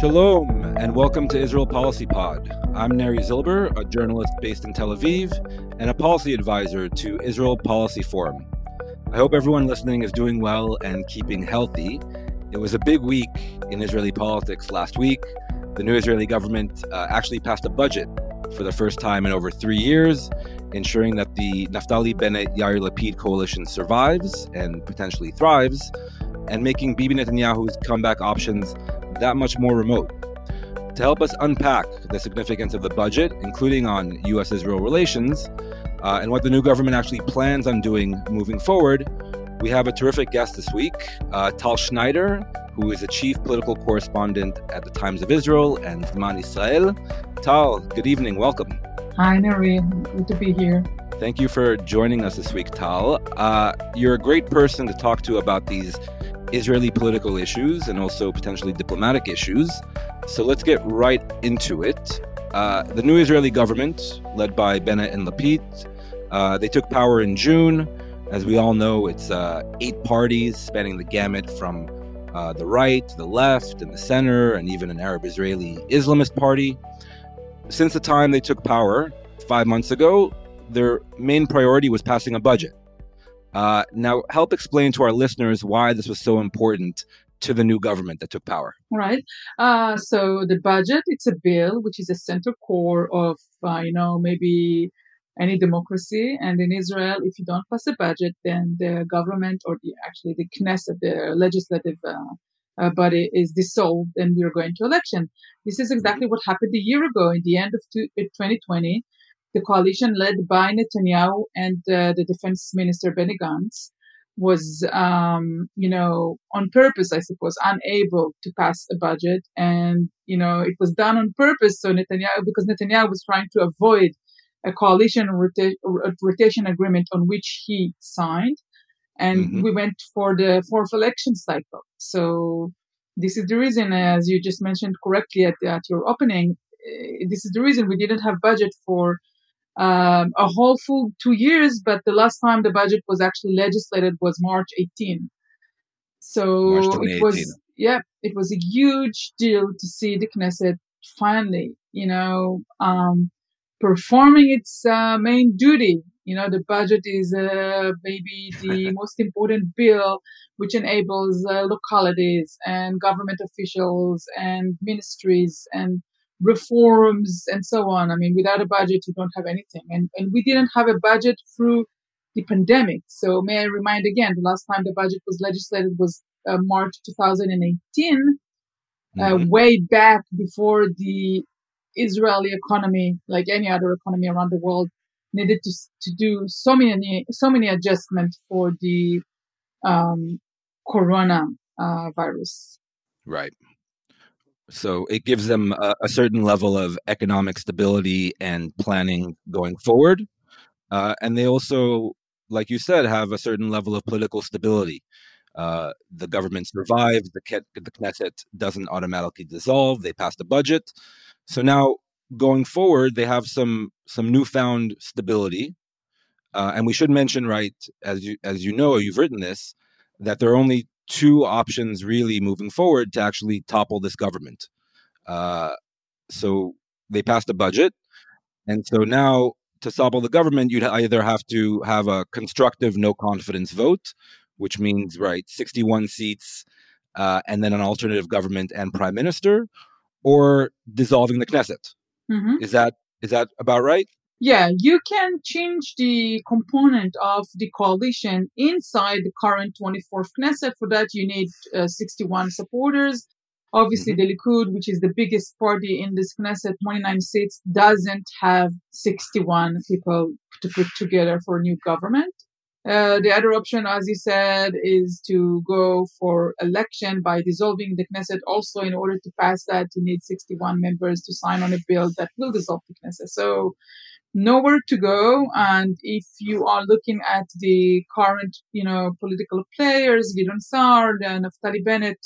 Shalom, and welcome to Israel Policy Pod. I'm Neri Zilber, a journalist based in Tel Aviv and a policy advisor to Israel Policy Forum. I hope everyone listening is doing well and keeping healthy. It was a big week in Israeli politics last week. The new Israeli government uh, actually passed a budget for the first time in over three years, ensuring that the Naftali Bennett Yair Lapid coalition survives and potentially thrives, and making Bibi Netanyahu's comeback options that much more remote. To help us unpack the significance of the budget, including on U.S. Israel relations, uh, and what the new government actually plans on doing moving forward, we have a terrific guest this week, uh, Tal Schneider, who is a chief political correspondent at the Times of Israel and Zman Israel. Tal, good evening. Welcome. Hi, Neri. Good to be here. Thank you for joining us this week, Tal. Uh, you're a great person to talk to about these Israeli political issues and also potentially diplomatic issues. So let's get right into it. Uh, the new Israeli government, led by Bennett and Lapid, uh, they took power in June. As we all know, it's uh, eight parties spanning the gamut from uh, the right, to the left, and the center, and even an Arab Israeli Islamist party. Since the time they took power five months ago, their main priority was passing a budget. Uh, now, help explain to our listeners why this was so important to the new government that took power. Right. Uh, so the budget, it's a bill which is a center core of, uh, you know, maybe any democracy. And in Israel, if you don't pass a budget, then the government or the, actually the Knesset, the legislative uh, uh, body is dissolved and we're going to election. This is exactly what happened a year ago in the end of 2020 the coalition led by Netanyahu and uh, the defense minister Benny Gantz was, um, you know, on purpose, I suppose, unable to pass a budget. And, you know, it was done on purpose. So Netanyahu, because Netanyahu was trying to avoid a coalition rota- rotation agreement on which he signed. And mm-hmm. we went for the fourth election cycle. So this is the reason, as you just mentioned correctly at, at your opening, uh, this is the reason we didn't have budget for um, a whole full two years, but the last time the budget was actually legislated was March 18. So March it was, yeah, it was a huge deal to see the Knesset finally, you know, um, performing its uh, main duty. You know, the budget is uh, maybe the most important bill which enables uh, localities and government officials and ministries and reforms and so on. I mean, without a budget, you don't have anything. And, and we didn't have a budget through the pandemic. So may I remind again, the last time the budget was legislated was uh, March 2018, uh, mm-hmm. uh, way back before the Israeli economy, like any other economy around the world, needed to, to do so many, so many adjustments for the, um, corona, uh, virus. Right. So it gives them a, a, certain level of economic stability and planning going forward. Uh, and they also, like you said, have a certain level of political stability. Uh, the government survives, the, the Knesset doesn't automatically dissolve, they passed a budget. So now going forward, they have some some newfound stability. Uh, and we should mention, right, as you as you know, you've written this, that there are only two options really moving forward to actually topple this government. Uh, so they passed a budget. And so now to topple the government, you'd either have to have a constructive no confidence vote, which means, right, 61 seats uh, and then an alternative government and prime minister, or dissolving the Knesset. Mm-hmm. Is that is that about right? Yeah, you can change the component of the coalition inside the current 24th Knesset. For that, you need uh, 61 supporters. Obviously, mm-hmm. the Likud, which is the biggest party in this Knesset, 29 seats, doesn't have 61 people to put together for a new government. Uh, the other option, as you said, is to go for election by dissolving the Knesset. Also, in order to pass that, you need 61 members to sign on a bill that will dissolve the Knesset. So nowhere to go. And if you are looking at the current, you know, political players, Gideon Sa'ar, and Naftali Bennett,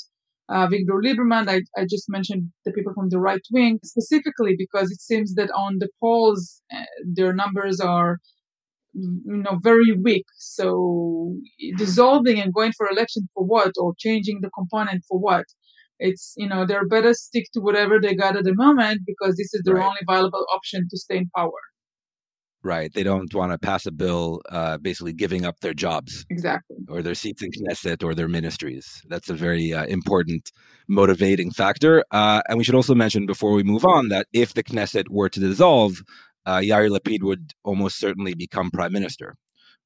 uh, Victor Lieberman, I, I, just mentioned the people from the right wing specifically because it seems that on the polls, uh, their numbers are, you know, very weak. So dissolving and going for election for what or changing the component for what? it's you know they're better stick to whatever they got at the moment because this is their right. only viable option to stay in power. Right. They don't want to pass a bill uh, basically giving up their jobs. Exactly. Or their seats in Knesset or their ministries. That's a very uh, important motivating factor. Uh, and we should also mention before we move on that if the Knesset were to dissolve, uh, Yair Lapid would almost certainly become prime minister,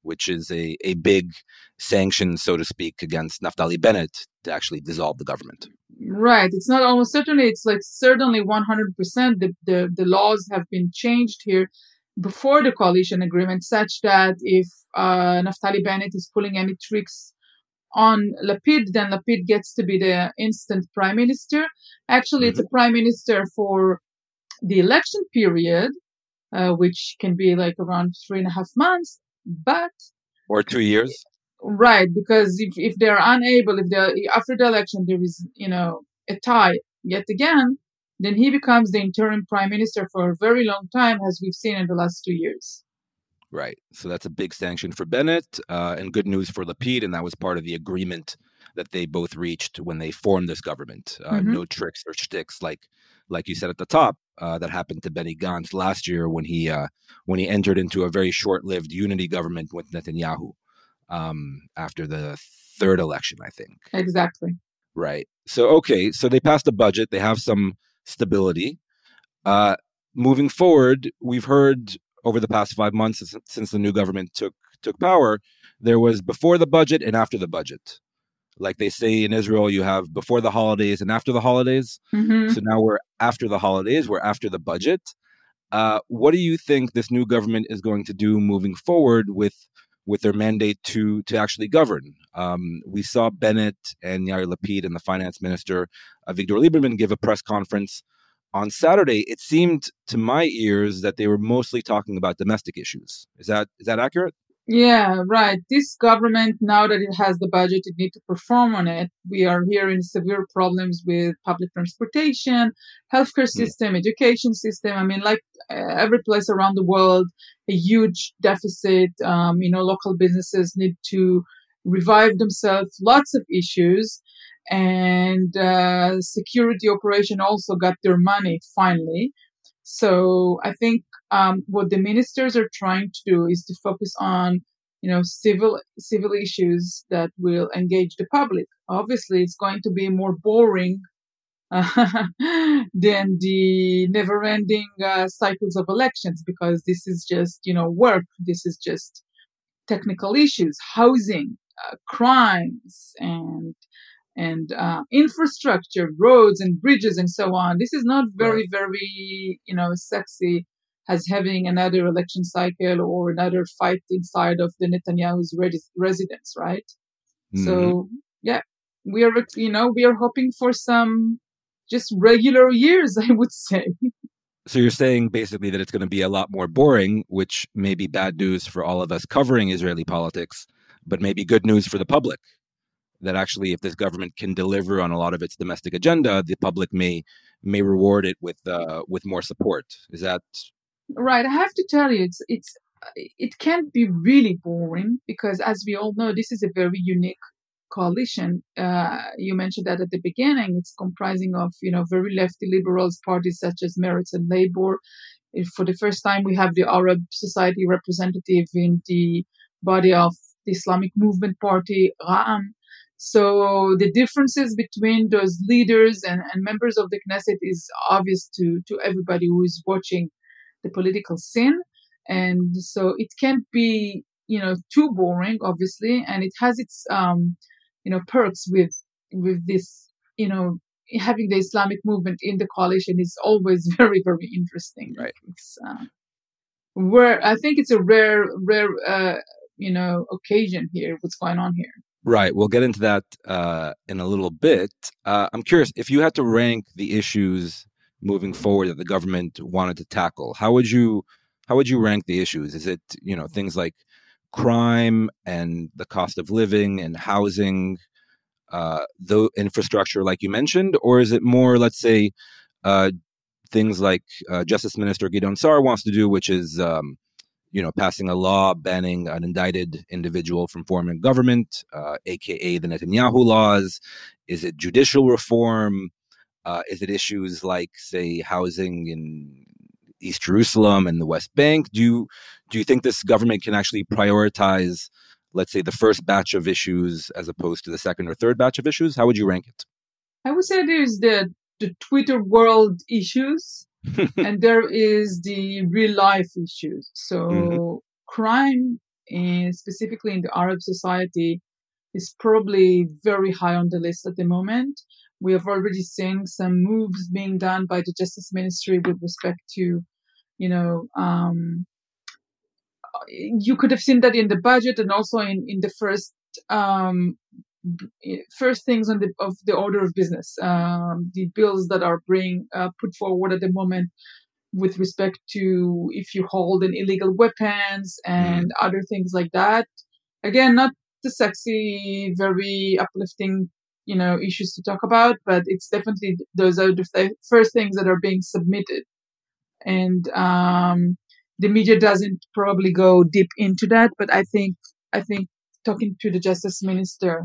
which is a, a big sanction, so to speak, against Naftali Bennett to actually dissolve the government. Right. It's not almost certainly, it's like certainly 100%. The, the, the laws have been changed here before the coalition agreement, such that if uh, Naftali Bennett is pulling any tricks on Lapid, then Lapid gets to be the instant prime minister. Actually, mm-hmm. it's a mm-hmm. prime minister for the election period, uh, which can be like around three and a half months, but or two years. Right, because if, if they're unable, if they after the election there is you know a tie yet again, then he becomes the interim prime minister for a very long time, as we've seen in the last two years. Right. So that's a big sanction for Bennett uh, and good news for Lapid. And that was part of the agreement that they both reached when they formed this government. Uh, mm-hmm. No tricks or shticks like, like you said at the top, uh, that happened to Benny Gantz last year when he uh, when he entered into a very short-lived unity government with Netanyahu um, after the third election, I think. Exactly. Right. So okay, so they passed a budget. They have some stability. Uh, moving forward, we've heard over the past five months since, since the new government took took power, there was before the budget and after the budget. Like they say in Israel, you have before the holidays and after the holidays. Mm-hmm. So now we're after the holidays, we're after the budget. Uh, what do you think this new government is going to do moving forward with with their mandate to to actually govern? Um, we saw Bennett and Yair Lapid and the finance minister Avigdor Lieberman give a press conference on Saturday. It seemed to my ears that they were mostly talking about domestic issues. Is that is that accurate? Yeah, right. This government, now that it has the budget, it needs to perform on it. We are hearing severe problems with public transportation, healthcare system, yeah. education system. I mean, like uh, every place around the world, a huge deficit. Um, you know, local businesses need to revive themselves. Lots of issues, and uh, security operation also got their money finally. So I think um, what the ministers are trying to do is to focus on, you know, civil civil issues that will engage the public. Obviously, it's going to be more boring than the never-ending uh, cycles of elections because this is just, you know, work. This is just technical issues, housing, uh, crimes, and and uh, infrastructure, roads and bridges and so on. This is not very, right. very, you know, sexy as having another election cycle or another fight inside of the Netanyahu's residence, right? Mm-hmm. So, yeah, we are, you know, we are hoping for some just regular years, I would say. So you're saying basically that it's going to be a lot more boring, which may be bad news for all of us covering Israeli politics, but maybe good news for the public that actually if this government can deliver on a lot of its domestic agenda, the public may may reward it with uh, with more support. Is that right? I have to tell you, it's it's it can be really boring because, as we all know, this is a very unique coalition. Uh, you mentioned that at the beginning. It's comprising of you know very lefty liberals parties such as Meretz and Labour. If for the first time, we have the Arab Society representative in the body of the Islamic Movement Party, Ra'am. So the differences between those leaders and, and members of the Knesset is obvious to, to everybody who is watching the political scene. And so it can't be, you know, too boring, obviously. And it has its, um, you know, perks with, with this, you know, having the Islamic movement in the coalition is always very, very interesting. Right. It's, uh, where I think it's a rare, rare, uh, you know, occasion here. What's going on here? Right. We'll get into that uh, in a little bit. Uh, I'm curious if you had to rank the issues moving forward that the government wanted to tackle. How would you how would you rank the issues? Is it you know things like crime and the cost of living and housing, uh, the infrastructure, like you mentioned, or is it more, let's say, uh, things like uh, Justice Minister Gideon Sa'ar wants to do, which is um, you know, passing a law banning an indicted individual from forming government, uh, aka the Netanyahu laws? Is it judicial reform? Uh, is it issues like, say, housing in East Jerusalem and the West Bank? Do you do you think this government can actually prioritize, let's say, the first batch of issues as opposed to the second or third batch of issues? How would you rank it? I would say there's the the Twitter world issues, and there is the real life issues. So mm-hmm. crime, in, specifically in the Arab society, is probably very high on the list at the moment. We have already seen some moves being done by the Justice Ministry with respect to, you know, um, you could have seen that in the budget and also in, in the first um, first things on the of the order of business, um, the bills that are being uh, put forward at the moment with respect to if you hold an illegal weapons and mm. other things like that. Again, not the sexy, very uplifting, you know, issues to talk about, but it's definitely those are the th- first things that are being submitted, and um, the media doesn't probably go deep into that. But I think I think talking to the justice minister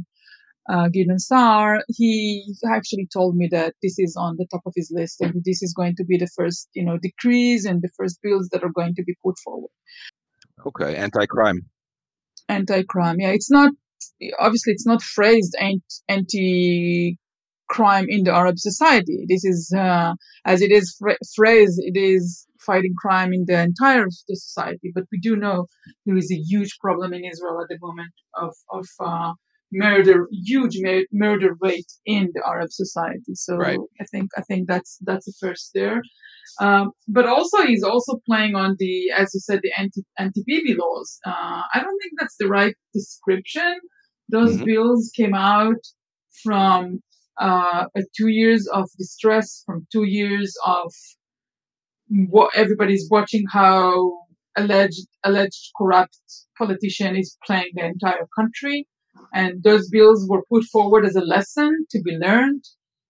uh, Gideon Saar, he actually told me that this is on the top of his list and this is going to be the first, you know, decrees and the first bills that are going to be put forward. Okay, anti-crime. Anti-crime, yeah. It's not obviously it's not phrased anti crime in the Arab society. This is uh, as it is phrased. It is fighting crime in the entire the society. But we do know there is a huge problem in Israel at the moment of of uh, murder, huge murder rate in the Arab society. So right. I think I think that's that's the first there. Um, but also he's also playing on the, as you said, the anti anti Bibi laws. Uh, I don't think that's the right description. Those mm-hmm. bills came out from uh, two years of distress, from two years of what everybody's watching how alleged alleged corrupt politician is playing the entire country and those bills were put forward as a lesson to be learned.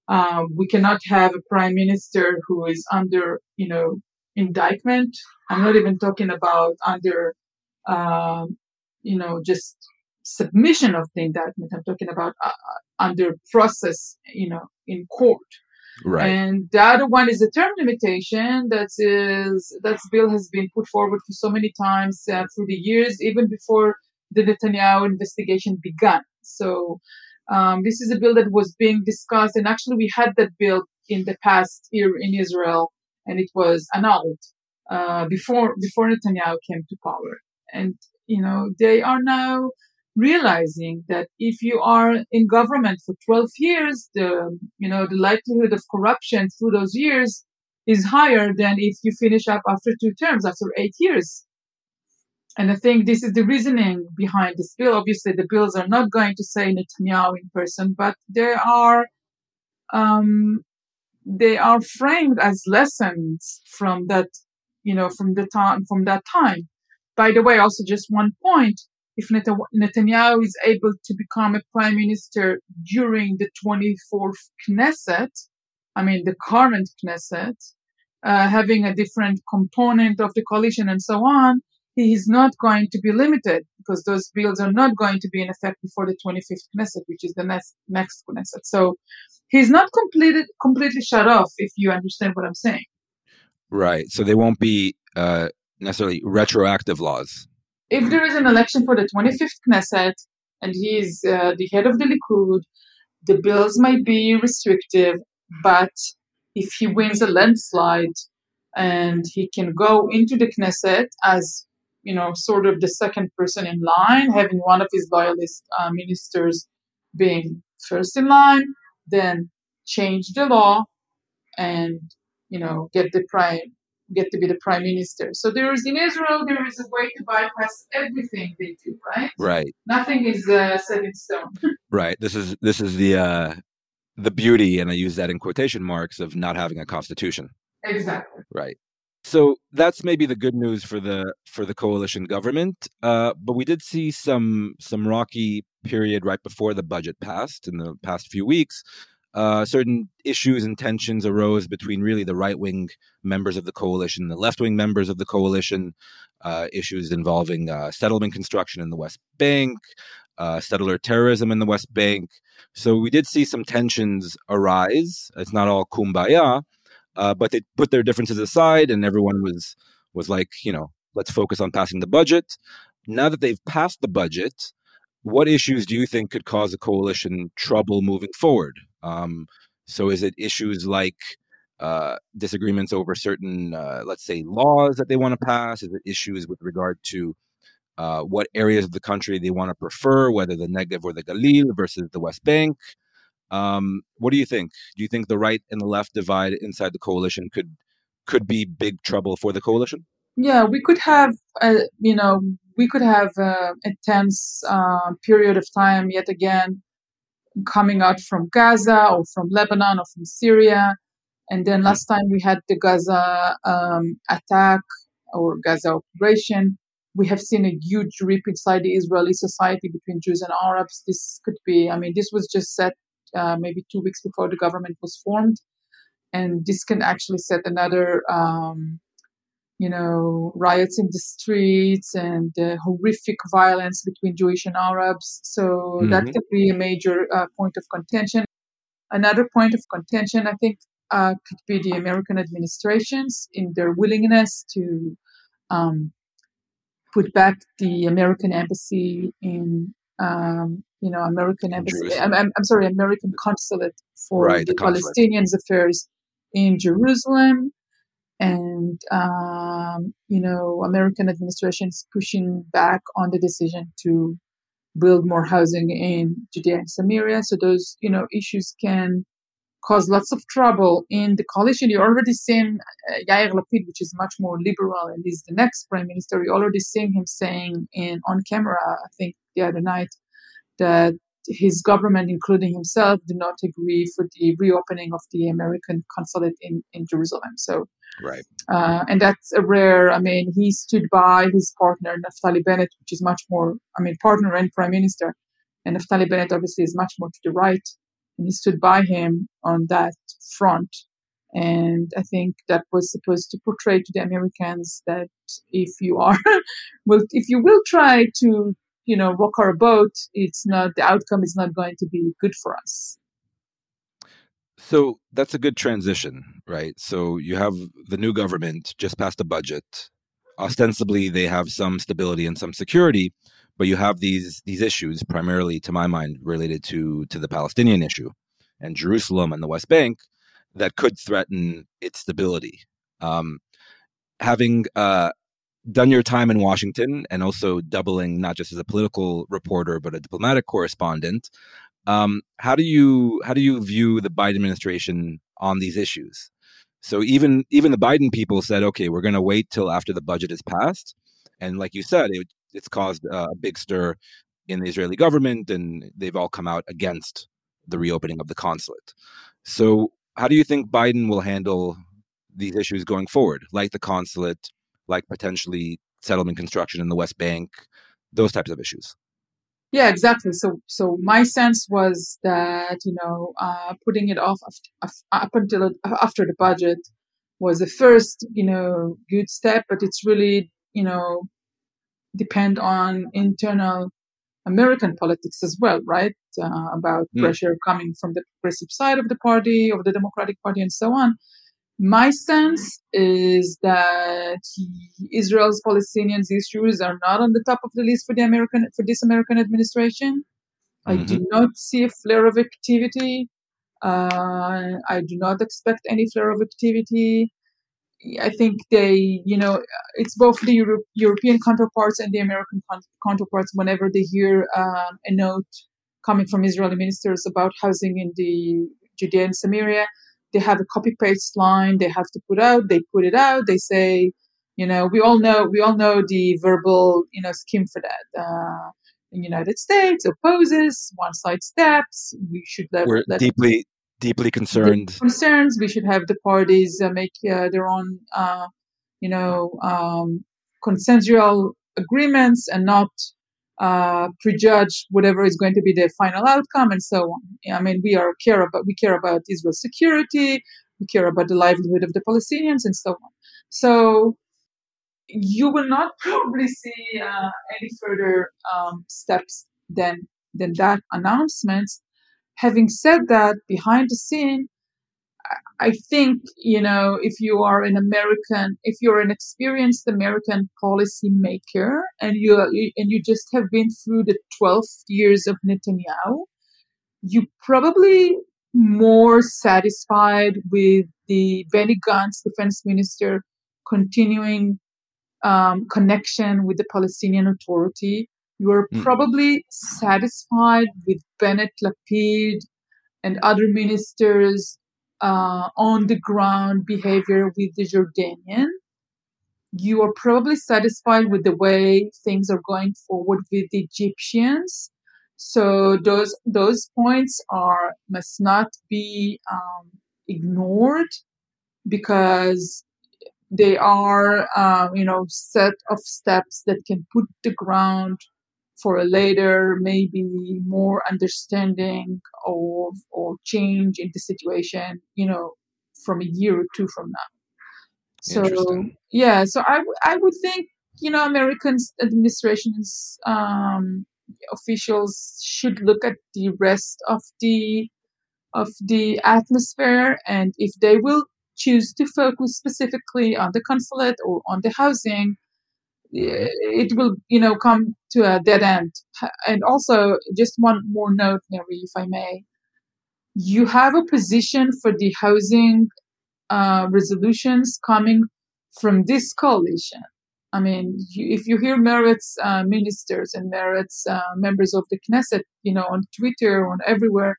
Um, we cannot have a prime minister who is under, you know, indictment. I'm not even talking about under, um, you know, just submission of the indictment. I'm talking about uh, uh under process, you know, in court. Right. And the other one is a term limitation that is that bill has been put forward for so many times uh, through the years, even before the Netanyahu investigation began. So um, this is a bill that was being discussed, and actually we had that bill in the past year in Israel, and it was annulled uh, before before Netanyahu came to power. And you know they are now realizing that if you are in government for 12 years, the you know the likelihood of corruption through those years is higher than if you finish up after two terms, after eight years. And I think this is the reasoning behind this bill. Obviously, the bills are not going to say Netanyahu in person, but they are um, they are framed as lessons from that, you know, from the time from that time. By the way, also just one point: if Netanyahu is able to become a prime minister during the 24th Knesset, I mean the current Knesset, uh, having a different component of the coalition and so on he is not going to be limited because those bills are not going to be in effect before the 25th Knesset, which is the next, next Knesset. So he's not completed, completely shut off, if you understand what I'm saying. Right. So they won't be uh, necessarily retroactive laws. If there is an election for the 25th Knesset and he is uh, the head of the Likud, the bills might be restrictive, but if he wins a landslide and he can go into the Knesset as you know, sort of the second person in line, having one of his loyalist uh, ministers being first in line, then change the law and, you know, get the prime, get to be the prime minister. So there is in Israel, there is a way to bypass everything they do, right? Right. Nothing is uh, set in stone. right. This is this is the uh, the beauty, and I use that in quotation marks of not having a constitution. Exactly. Right. So that's maybe the good news for the for the coalition government. Uh, but we did see some some rocky period right before the budget passed in the past few weeks. uh, certain issues and tensions arose between really the right wing members of the coalition, the left wing members of the coalition, uh, issues involving uh, settlement construction in the West Bank, uh, settler terrorism in the West Bank. So we did see some tensions arise. It's not all kumbaya, uh, but they put their differences aside, and everyone was was like, you know, let's focus on passing the budget. Now that they've passed the budget, what issues do you think could cause a coalition trouble moving forward? Um, so is it issues like uh, disagreements over certain, uh, let's say, laws that they want to pass? Is it issues with regard to uh, what areas of the country they want to prefer, whether the Negev or the Galil versus the West Bank? Um, what do you think? Do you think the right and the left divide inside the coalition could could be big trouble for the coalition? Yeah, we could have, a, you know, we could have a tense uh, period of time yet again coming out from Gaza or from Lebanon or from Syria. And then last time we had the Gaza um, attack or Gaza operation. We have seen a huge rip inside the Israeli society between Jews and Arabs. This could be, I mean, this was just set uh, maybe two weeks before the government was formed. And this can actually set another um, you know, riots in the streets and uh, horrific violence between Jewish and Arabs. So mm-hmm. that could be a major uh, point of contention. Another point of contention, I think, uh, could be the American administrations in their willingness to um, put back the American embassy in, um, you know, American embassy. I'm, I'm, I'm, sorry, American consulate for right, the, the Palestinians' affairs in Jerusalem. And um, you know american administration is pushing back on the decision to build more housing in judea and samaria. So those you know issues can cause lots of trouble in the coalition you already seen uh, yair lapid which is much more liberal and is the next prime minister you already seen him saying in on camera i think the other night that his government, including himself, did not agree for the reopening of the American consulate in, in Jerusalem. So Right. Uh, and that's a rare, I mean, he stood by his partner, Naftali Bennett, which is much more, I mean, partner and prime minister. And Naftali Bennett obviously is much more to the right. And he stood by him on that front. And I think that was supposed to portray to the Americans that if you are, well, if you will try to, you know, rock our boat, it's not, the outcome is not going to be good for us. So that's a good transition, right? So you have the new government just passed a budget. Ostensibly, they have some stability and some security, but you have these these issues, primarily, to my mind, related to to the Palestinian issue and Jerusalem and the West Bank, that could threaten its stability. Um, having uh, done your time in Washington and also doubling not just as a political reporter but a diplomatic correspondent, um, how do you how do you view the Biden administration on these issues? So even even the Biden people said, okay, we're going to wait till after the budget is passed, and like you said, it, it's caused a big stir in the Israeli government, and they've all come out against the reopening of the consulate. So how do you think Biden will handle these issues going forward, like the consulate, like potentially settlement construction in the West Bank, those types of issues? Yeah, exactly. So, so my sense was that you know, uh, putting it off up until after the budget was the first you know good step, but it's really you know depend on internal American politics as well, right? Uh, about mm. pressure coming from the progressive side of the party, of the Democratic Party, and so on. My sense is that Israel's Palestinians issues are not on the top of the list for the American for this American administration. Mm-hmm. I do mm-hmm. not see a flare of activity. Uh, I do not expect any flare of activity. I think they, you know, it's both the Euro- European counterparts and the American con- counterparts. Whenever they hear um, a note coming from Israeli ministers about housing in the Judea and Samaria, they have a copy paste line they have to put out they put it out they say you know we all know we all know the verbal you know scheme for that uh, the united states opposes one side steps we should let, we're let deeply deeply concerned concerns we should have the parties uh, make uh, their own uh, you know um, consensual agreements and not uh, prejudge whatever is going to be the final outcome and so on. I mean, we are care about we care about Israel's security, we care about the livelihood of the Palestinians, and so on. So you will not probably see uh, any further um, steps than than that announcement. Having said that, behind the scene, I think, you know, if you are an American, if you're an experienced American policymaker and you, and you just have been through the 12 years of Netanyahu, you probably more satisfied with the Benny Gantz defense minister continuing um, connection with the Palestinian Authority. You are mm. probably satisfied with Bennett Lapid and other ministers uh, on the ground behavior with the Jordanian. You are probably satisfied with the way things are going forward with the Egyptians. So those those points are must not be um, ignored because they are um, you know set of steps that can put the ground for a later maybe more understanding of or change in the situation you know from a year or two from now. So yeah so I, w- I would think you know american administrations um, officials should look at the rest of the of the atmosphere and if they will choose to focus specifically on the consulate or on the housing it will you know come to a dead end. And also just one more note Neri if i may. You have a position for the housing uh, resolutions coming from this coalition. I mean you, if you hear meretz uh, ministers and meretz uh, members of the knesset you know on twitter on everywhere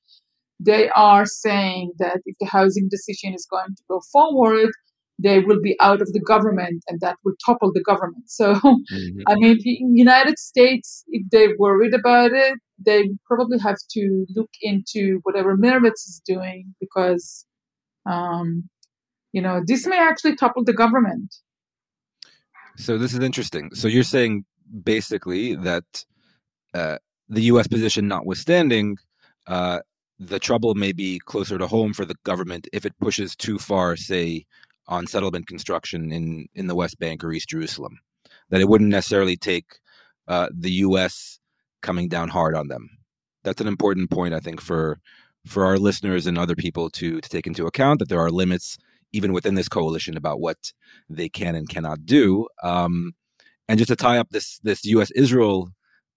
they are saying that if the housing decision is going to go forward they will be out of the government and that will topple the government. So, mm-hmm. I mean, in United States, if they're worried about it, they probably have to look into whatever Meretz is doing because, um, you know, this may actually topple the government. So this is interesting. So you're saying basically that uh, the U.S. position notwithstanding, uh, the trouble may be closer to home for the government if it pushes too far, say, on settlement construction in in the West Bank or East Jerusalem. That it wouldn't necessarily take uh, the U.S. coming down hard on them. That's an important point, I think, for for our listeners and other people to to take into account that there are limits even within this coalition about what they can and cannot do. Um, and just to tie up this this U.S. Israel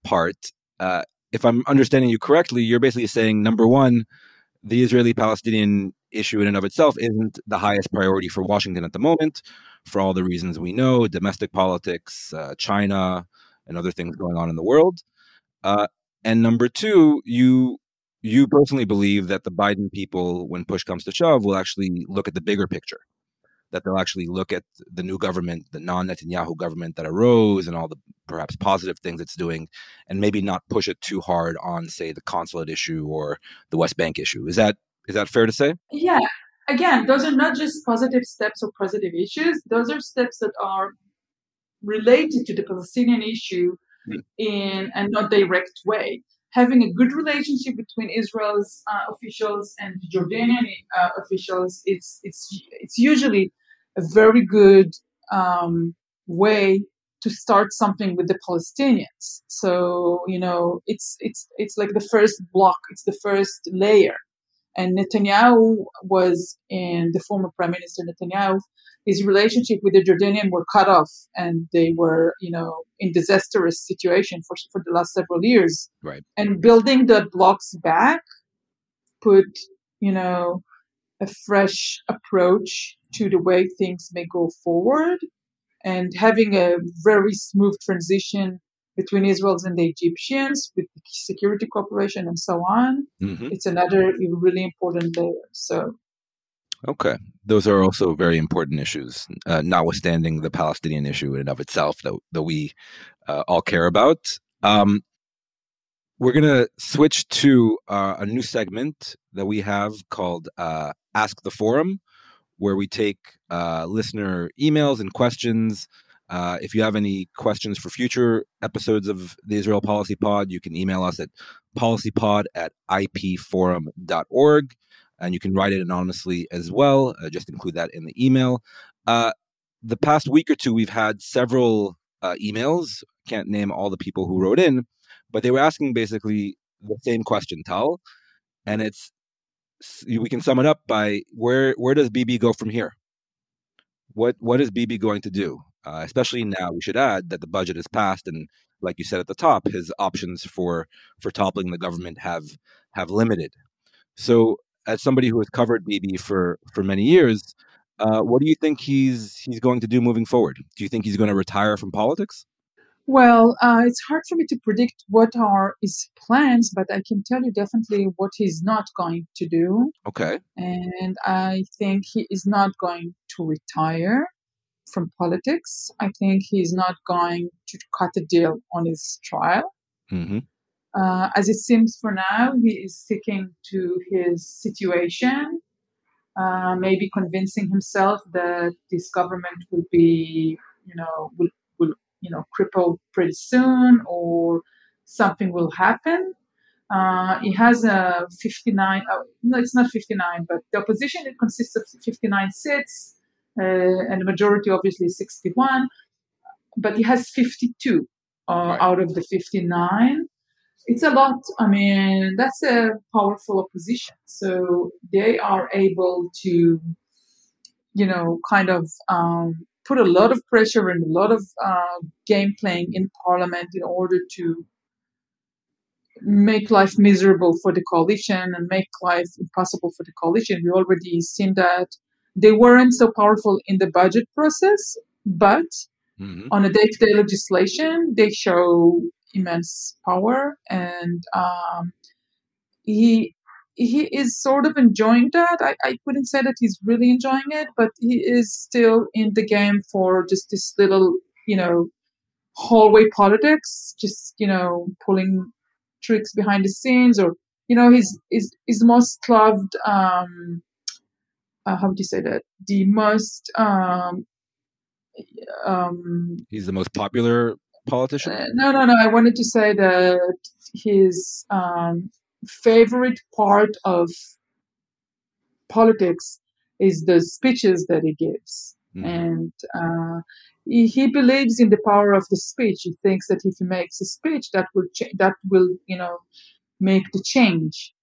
part, uh, if I'm understanding you correctly, you're basically saying number one, the Israeli Palestinian issue in and of itself isn't the highest priority for Washington at the moment, for all the reasons we know domestic politics, uh, China, and other things going on in the world. Uh, and number two, you you personally believe that the Biden people, when push comes to shove, will actually look at the bigger picture. That they'll actually look at the new government, the non Netanyahu government that arose, and all the perhaps positive things it's doing, and maybe not push it too hard on, say, the consulate issue or the West Bank issue. Is that is that fair to say? Yeah. Again, those are not just positive steps or positive issues. Those are steps that are related to the Palestinian issue mm. in a not direct way. Having a good relationship between Israel's uh, officials and Jordanian uh, officials, it's it's it's usually a very good um, way to start something with the Palestinians. So you know, it's it's it's like the first block, it's the first layer. And Netanyahu was in the former Prime Minister Netanyahu. His relationship with the Jordanian were cut off, and they were, you know, in disastrous situation for for the last several years. Right. And building the blocks back put, you know, a fresh approach to the way things may go forward, and having a very smooth transition between Israelis and the Egyptians with the security cooperation and so on. Mm-hmm. It's another really important layer. So. Okay, those are also very important issues, uh, notwithstanding the Palestinian issue in and of itself that that we uh, all care about. Um, we're gonna switch to uh, a new segment that we have called uh, "Ask the Forum," where we take uh, listener emails and questions Uh, if you have any questions for future episodes of the Israel Policy Pod, you can email us at policypod at ipforum.org. And you can write it anonymously as well. Uh, just include that in the email. Uh, the past week or two, we've had several uh, emails. Can't name all the people who wrote in, but they were asking basically the same question, Tal. And it's we can sum it up by where where does Bibi go from here? What what is Bibi going to do? Uh, especially now, we should add that the budget is passed, and like you said at the top, his options for for toppling the government have have limited. So, as somebody who has covered Bibi for for many years, uh, what do you think he's he's going to do moving forward? Do you think he's going to retire from politics? Well, uh, it's hard for me to predict what are his plans, but I can tell you definitely what he's not going to do. Okay. And I think he is not going to retire from politics. I think he's not going to cut a deal on his trial. Mm-hmm. Uh, as it seems for now, he is sticking to his situation, uh, maybe convincing himself that this government will be, you know, will you know, crippled pretty soon or something will happen. Uh, it has a 59, uh, no, it's not 59, but the opposition it consists of 59 seats, and the majority obviously is 61, but it has 52 uh, right. out of the 59. It's a lot. I mean, that's a powerful opposition. So they are able to, you know, kind of um, put a lot of pressure and a lot of uh, game playing in parliament in order to make life miserable for the coalition and make life impossible for the coalition. We already seen that they weren't so powerful in the budget process, but mm-hmm. on a day-to-day legislation, they show immense power. And um, he he is sort of enjoying that. I, I wouldn't say that he's really enjoying it, but he is still in the game for just this little, you know, hallway politics, just, you know, pulling tricks behind the scenes or, you know, his, his, his most loved, um, uh, how would you say that? The most, um, um, he's the most popular politician? Uh, no, no, no. I wanted to say that his, um, favorite part of politics is the speeches that he gives. Mm-hmm. And uh, he, he, believes in the power of the speech. He thinks that if he makes a speech, that will cha- that will you know make the change.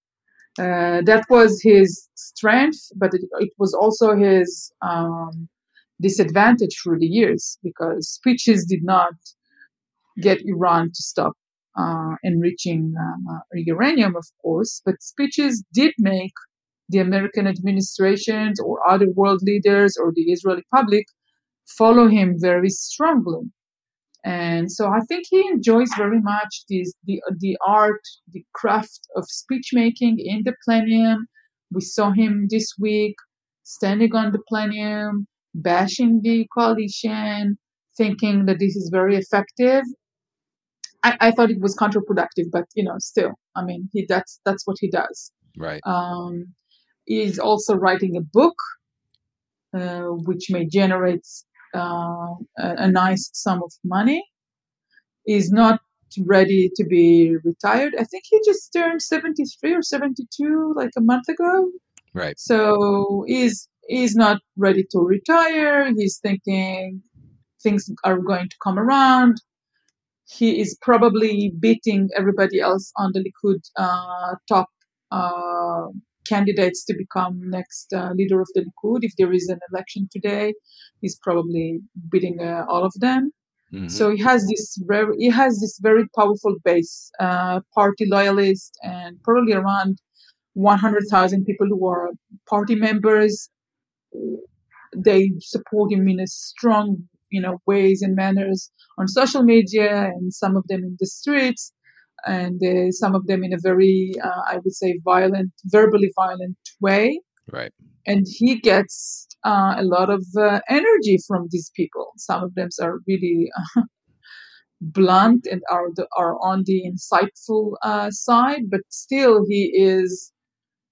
Uh, that was his strength, but it, it was also his um, disadvantage through the years because speeches did not get Iran to stop uh, enriching uh, uranium, of course, but speeches did make the American administrations or other world leaders or the Israeli public follow him very strongly. And so I think he enjoys very much this, the, the art, the craft of speech making in the plenum. We saw him this week standing on the plenum, bashing the coalition, thinking that this is very effective. I, I thought it was counterproductive, but you know, still, I mean, he that's that's what he does. Right. Um, he's also writing a book, uh, which may generate uh, a, a, nice sum of money. He's not ready to be retired. I think he just turned seventy three or seventy two like a month ago. Right. So he's he's not ready to retire. He's thinking things are going to come around he is probably beating everybody else on the Likud uh, top uh, candidates to become next uh, leader of the Likud. If there is an election today, he's probably beating uh, all of them. Mm-hmm. So he has this very he has this very powerful base, uh, party loyalist, and probably around 100,000 people who are party members. They support him in a strong you know ways and manners on social media and some of them in the streets and uh, some of them in a very uh, i would say violent verbally violent way. Right. And he gets uh, a lot of uh, energy from these people. Some of them are really blunt and are the, are on the insightful uh, side but still he is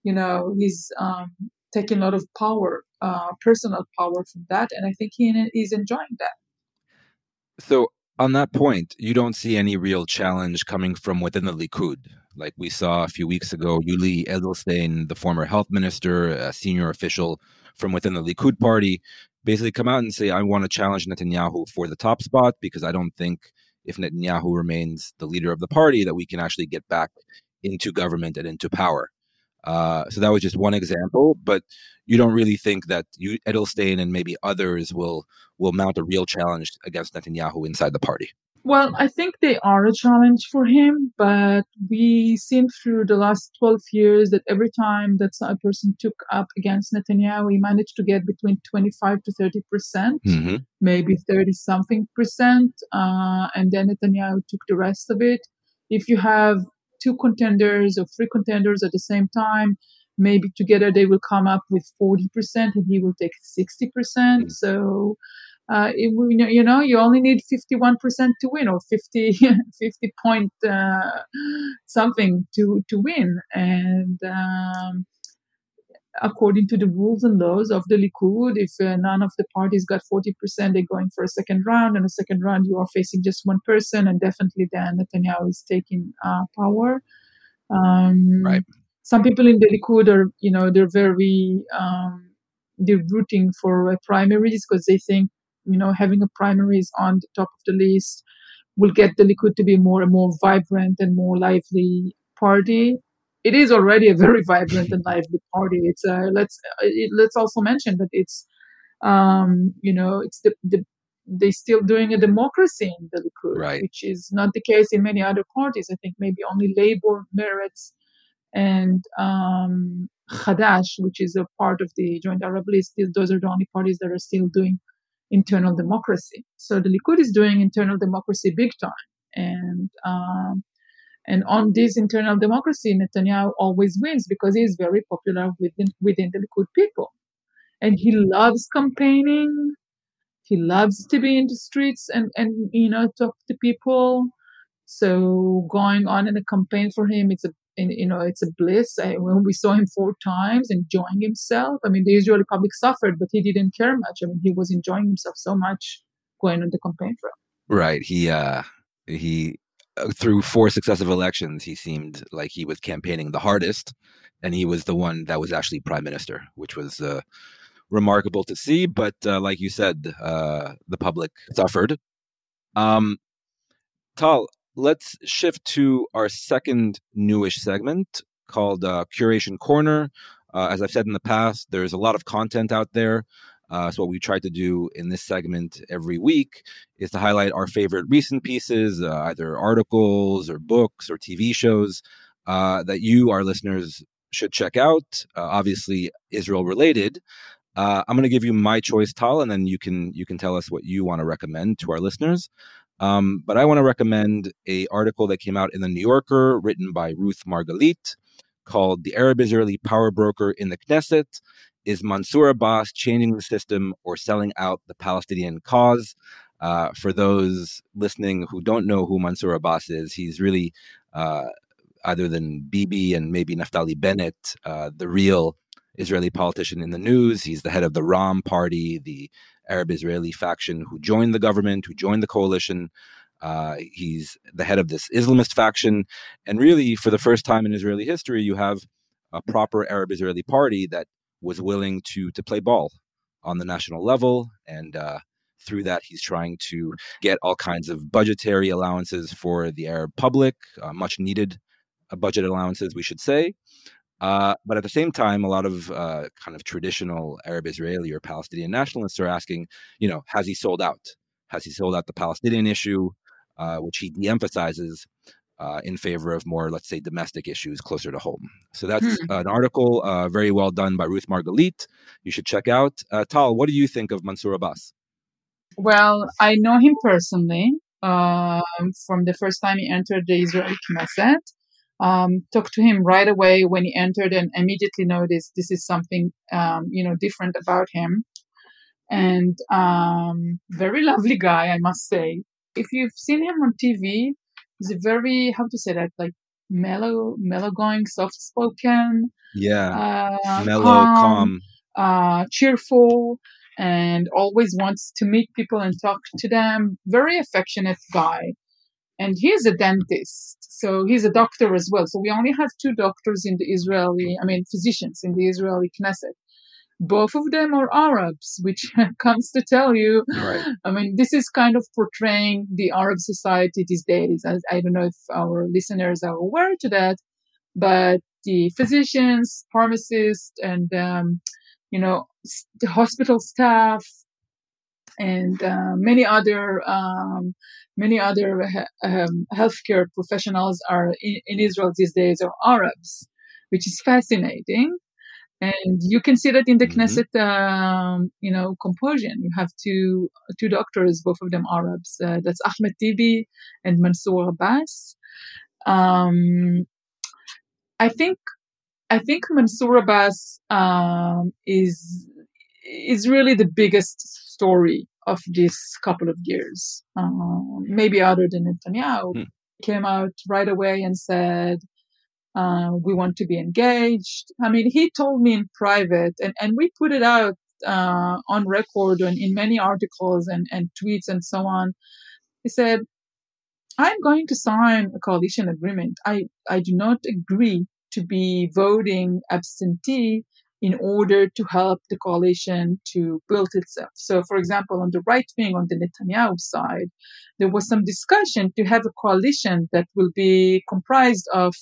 you know he's um, taking a lot of power uh, personal power from that, and I think he is enjoying that. So on that point, you don't see any real challenge coming from within the Likud. Like we saw a few weeks ago, Yuli Edelstein, the former health minister, a senior official from within the Likud party, basically come out and say, I want to challenge Netanyahu for the top spot because I don't think if Netanyahu remains the leader of the party that we can actually get back into government and into power. Uh, so that was just one example, but you don't really think that you, Edelstein and maybe others will will mount a real challenge against Netanyahu inside the party. Well, I think they are a challenge for him, but we've seen through the last 12 years that every time that a person took up against Netanyahu, he managed to get between 25 to 30 percent, mm-hmm. maybe 30 something percent, uh, and then Netanyahu took the rest of it. If you have two contenders or three contenders at the same time, maybe together they will come up with 40% and he will take 60%. Mm-hmm. So, uh, it, you know, you only need 51% to win or 50, 50 point uh, something to, to win. And um, according to the rules and laws of the Likud, if uh, none of the parties got 40%, they're going for a second round. And a second round, you are facing just one person. And definitely then Netanyahu is taking uh, power. Um, right. Some people in the Likud are, you know, they're very, um, they're rooting for primaries because they think, you know, having a primaries on the top of the list will get the Likud to be more and more vibrant and more lively party it is already a very vibrant and lively party. It's uh, let's it, let's also mention that it's um, you know it's the, the they're still doing a democracy in the Likud, right. which is not the case in many other parties. I think maybe only Labour, Meretz, and um, Hadash, which is a part of the Joint Arab List, those are the only parties that are still doing internal democracy. So the Likud is doing internal democracy big time, and um, and on this internal democracy, Netanyahu always wins because he is very popular within, within the Likud people. And he loves campaigning. He loves to be in the streets and, and you know, talk to people. So going on in a campaign for him, it's a you know, it's a bliss. I, when we saw him four times enjoying himself, I mean, the Israeli public suffered, but he didn't care much. I mean, he was enjoying himself so much going on the campaign trail. Right. He uh he through four successive elections, he seemed like he was campaigning the hardest, and he was the one that was actually prime minister, which was uh, remarkable to see. But uh, like you said, uh, the public suffered. Um, Tal, let's shift to our second newish segment called uh, Curation Corner. Uh, as I've said in the past, there's a lot of content out there. Uh, so what we try to do in this segment every week is to highlight our favorite recent pieces, uh, either articles or books or TV shows uh, that you, our listeners, should check out. Uh, obviously, Israel related. Uh, I'm going to give you my choice, Tal, and then you can you can tell us what you want to recommend to our listeners. Um, but I want to recommend a article that came out in the New Yorker, written by Ruth Margalit, called "The Arab Israeli Power Broker in the Knesset." Is Mansour Abbas changing the system or selling out the Palestinian cause? Uh, for those listening who don't know who Mansour Abbas is, he's really, uh, other than Bibi and maybe Naftali Bennett, uh, the real Israeli politician in the news. He's the head of the Ram party, the Arab Israeli faction who joined the government, who joined the coalition. Uh, he's the head of this Islamist faction. And really, for the first time in Israeli history, you have a proper Arab Israeli party that was willing to to play ball on the national level and uh, through that he's trying to get all kinds of budgetary allowances for the arab public uh, much needed uh, budget allowances we should say. Uh, but at the same time a lot of uh, kind of traditional arab israeli or palestinian nationalists are asking you know has he sold out? Has he sold out the palestinian issue? Uh, which he de-emphasizes uh, in favor of more, let's say, domestic issues closer to home. So that's hmm. an article uh, very well done by Ruth Margalit. You should check out. Uh, Tal, what do you think of Mansour Abbas? Well, I know him personally um, from the first time he entered the Israeli Knesset. Um, talked to him right away when he entered and immediately noticed this is something, um, you know, different about him. And um, very lovely guy, I must say. If you've seen him on TV, he's a very how to say that like mellow, mellow going, soft spoken. Yeah, uh, mellow, calm, calm. Uh, cheerful. and always wants to meet people and talk to them. Very affectionate guy. And he's a dentist. So he's a doctor as well. So we only have two doctors in the Israeli, I mean, physicians in the Israeli Knesset. Both of them are Arabs, which comes to tell you, Right. I mean, this is kind of portraying the Arab society these days. I, I don't know if our listeners are aware to that, but the physicians, pharmacists, and um, you know the hospital staff and uh, many other um, many other um, healthcare professionals are in, in Israel these days are Arabs, which is fascinating. And you can see that in the Mhm. Knesset, um, you know, composition. You have two two doctors, both of them Arabs. Uh, that's Ahmed Tibi and Mansour Abbas. Um, I think I think Mansour Abbas um, is is really the biggest story of this couple of years. Um, maybe other than Netanyahu, Hmm. came out right away and said, uh, "We want to be engaged." I mean, he told me in private, and and we put it out uh, on record and in many articles and and tweets and so on. He said, "I'm going to sign a coalition agreement. I I do not agree." to be voting absentee in order to help the coalition to build itself. So, for example, on the right wing, on the Netanyahu side, there was some discussion to have a coalition that will be comprised of,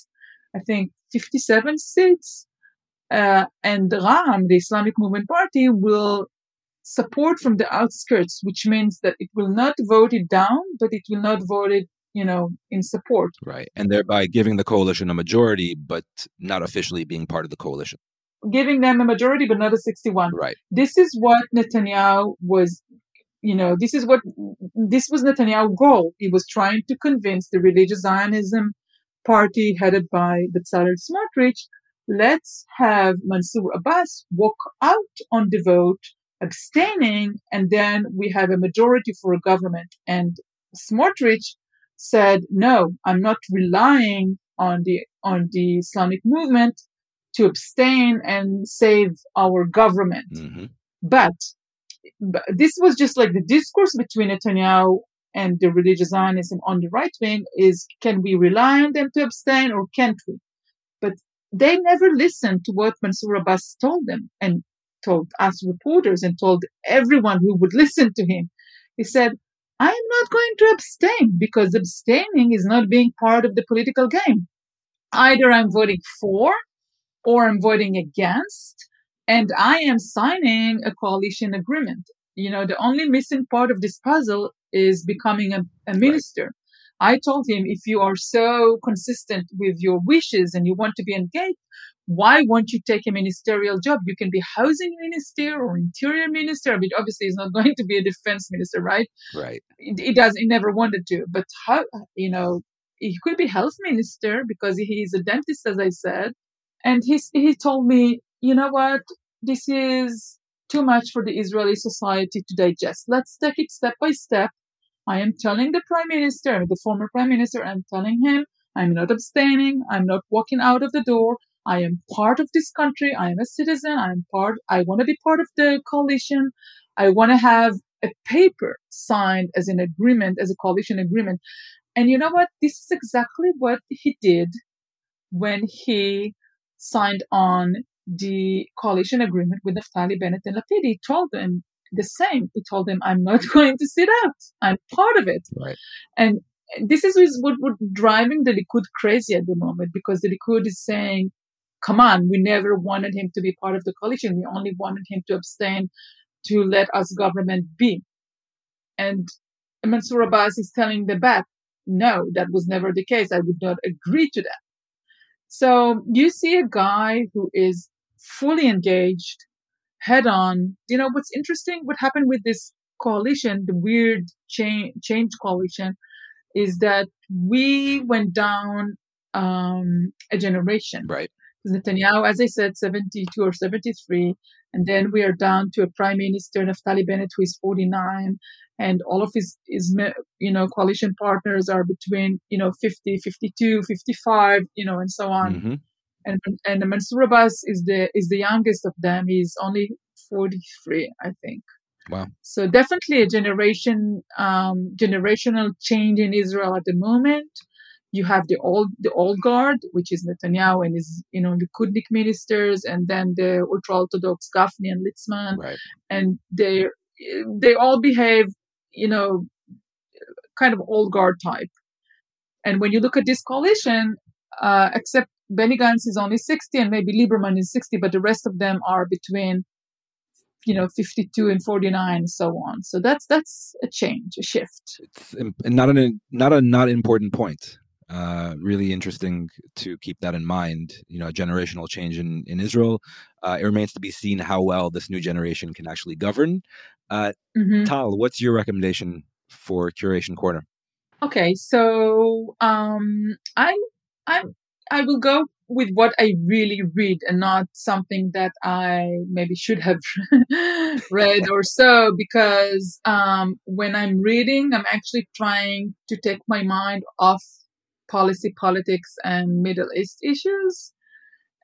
I think, 57 seats. Uh, and Ram, the Islamic Movement Party, will support from the outskirts, which means that it will not vote it down, but it will not vote it, you know, in support. Right. And thereby giving the coalition a majority, but not officially being part of the coalition. Giving them a majority, but not a 61. Right. This is what Netanyahu was, you know, this is what, this was Netanyahu's goal. He was trying to convince the religious Zionism party headed by Bezalel Smotrich, let's have Mansour Abbas walk out on the vote, abstaining, and then we have a majority for a government. And Smotrich said, no, I'm not relying on the, on the Islamic movement to abstain and save our government. hmm But, but this was just like the discourse between Netanyahu and the religious Zionism on the right wing is can we rely on them to abstain or can't we? But they never listened to what Mansour Abbas told them and told us reporters and told everyone who would listen to him. He said, I am not going to abstain because abstaining is not being part of the political game. Either I'm voting for or I'm voting against, and I am signing a coalition agreement. You know, the only missing part of this puzzle is becoming a, a minister. I told him, if you are so consistent with your wishes and you want to be engaged, why won't you take a ministerial job? You can be housing minister or interior minister. Mean, obviously, he's not going to be a defense minister, right? Right. He, he does. He never wanted to. But how? You know, he could be health minister because he is a dentist, as I said. And he he told me, you know what? This is too much for the Israeli society to digest. Let's take it step by step. I am telling the prime minister, the former prime minister, I'm telling him I'm not abstaining. I'm not walking out of the door. I am part of this country. I am a citizen. I'm part, I want to be part of the coalition. I want to have a paper signed as an agreement, as a coalition agreement. And you know what? This is exactly what he did when he signed on the coalition agreement with Naftali Bennett and Lapid. He told them the same. He told them, I'm not going to sit out. I'm part of it. Right. And this is what would driving the Likud crazy at the moment because the Likud is saying, come on, we never wanted him to be part of the coalition. We only wanted him to abstain to let us government be. And Mansour Abbas is telling them back, no, that was never the case. I would not agree to that. So you see a guy who is fully engaged, head on. You know, what's interesting, what happened with this coalition, the weird change, change coalition, is that we went down um, a generation. Right. Netanyahu, as I said, 72 or 73. And then we are down to a prime minister, Naftali Bennett, who is 49. And all of his, his, you know, coalition partners are between, you know, 50, 52, 55, you know, and so on. hmm And, and Mansour Abbas is the, is the youngest of them. He's only 43, I think. Wow. So definitely a generation um, generational change in Israel at the moment. You have the old the old guard, which is Netanyahu and his you know Likud ministers, and then the ultra orthodox Gafni and Litzman, Right. and they they all behave you know kind of old guard type. And when you look at this coalition, uh, except Benny Gantz is only 60 and maybe Lieberman is 60, but the rest of them are between, you know, 52 and 49 and so on. So that's that's a change, a shift. It's not an not a not important point. Uh, really interesting to keep that in mind. You know, a generational change in in Israel. Uh, it remains to be seen how well this new generation can actually govern. Uh, Mhm. Tal, what's your recommendation for Curation Corner? Okay, so um, I I I will go with what I really read and not something that I maybe should have read or so because um, when I'm reading, I'm actually trying to take my mind off policy, politics, and Middle East issues.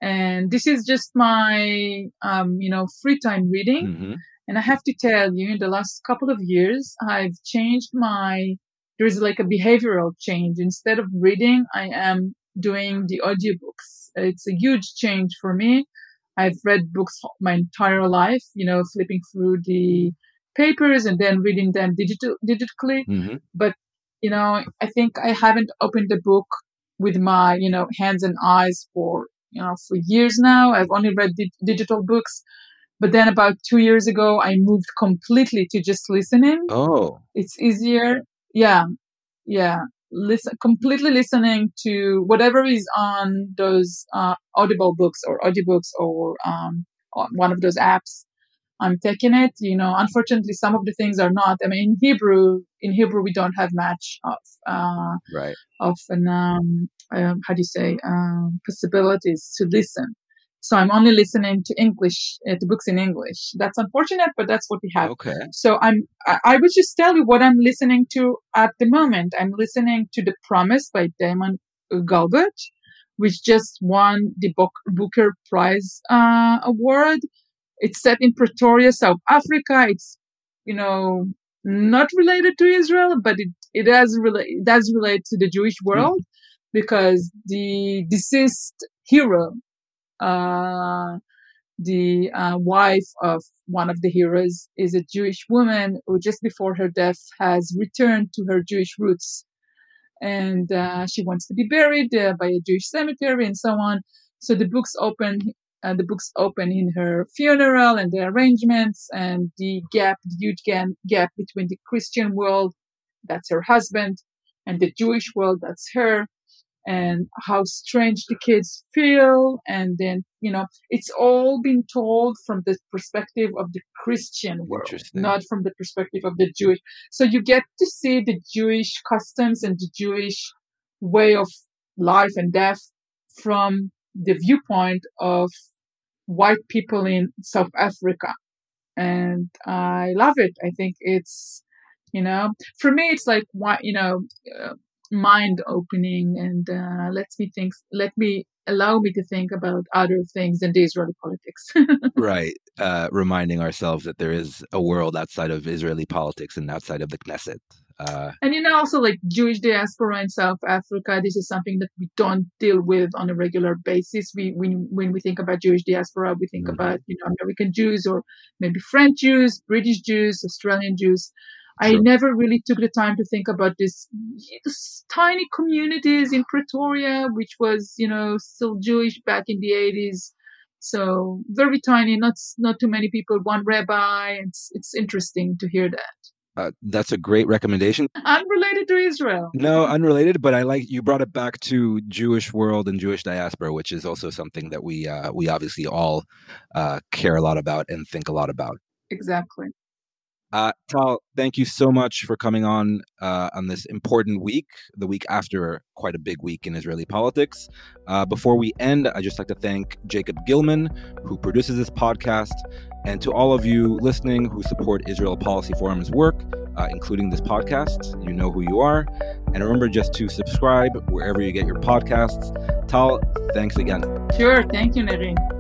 And this is just my um, you know free time reading. hmm And I have to tell you, in the last couple of years, I've changed my, there's like a behavioral change. Instead of reading, I am doing the audiobooks. It's a huge change for me. I've read books my entire life, you know, flipping through the papers and then reading them digital, digitally. hmm You know, I think I haven't opened a book with my, you know, hands and eyes for, you know, for years now. I've only read di- digital books. But then about two years ago, I moved completely to just listening. Oh, It's easier. Yeah. Yeah. Listen, completely listening to whatever is on those uh, audible books or audiobooks or um, on one of those apps. I'm taking it. You know, unfortunately, some of the things are not. I mean, in Hebrew, in Hebrew, we don't have much of uh, right. of an um, um, how do you say um, possibilities to listen. So I'm only listening to English uh, to books in English. That's unfortunate, but that's what we have. Okay. So I'm I, I would just tell you what I'm listening to at the moment. I'm listening to The Promise by Damon Galgut, which just won the Book, Booker Prize uh, award. It's set in Pretoria, South Africa. It's you know not related to Israel, but it it does relate it does relate to the Jewish world because the deceased hero, uh, the uh, wife of one of the heroes, is a Jewish woman who just before her death has returned to her Jewish roots, and uh, she wants to be buried uh, by a Jewish cemetery and so on. So the books open. Uh, the books open in her funeral and the arrangements and the gap, the huge gap, gap between the Christian world, that's her husband, and the Jewish world, that's her, and how strange the kids feel. And then, you know, it's all been told from the perspective of the Christian world, not from the perspective of the Jewish. So you get to see the Jewish customs and the Jewish way of life and death from the viewpoint of white people in South Africa. And I love it. I think it's, you know, for me, it's like, you know, uh, mind opening and uh, lets me think, let me allow me to think about other things than the Israeli politics. Right. Uh, reminding ourselves that there is a world outside of Israeli politics and outside of the Knesset. Uh, and you know, also like Jewish diaspora in South Africa, this is something that we don't deal with on a regular basis. We, when, when we think about Jewish diaspora, we think Mhm. about, you know, American Jews or maybe French Jews, British Jews, Australian Jews. I Sure. never really took the time to think about this, this tiny communities in Pretoria, which was, you know, still Jewish back in the 80s. So very tiny, not not too many people, one rabbi. It's it's interesting to hear that. uh, that's a great recommendation. Unrelated to Israel. No, unrelated, but I like you brought it back to Jewish world and Jewish diaspora, which is also something that we uh, we obviously all uh, care a lot about and think a lot about. Exactly. Uh, Tal, thank you so much for coming on uh, on this important week, the week after quite a big week in Israeli politics. Uh, before we end, I'd just like to thank Jacob Gilman, who produces this podcast, and to all of you listening who support Israel Policy Forum's work, uh, including this podcast. You know who you are. And remember just to subscribe wherever you get your podcasts. Tal, thanks again. Sure. Thank you, Nerine.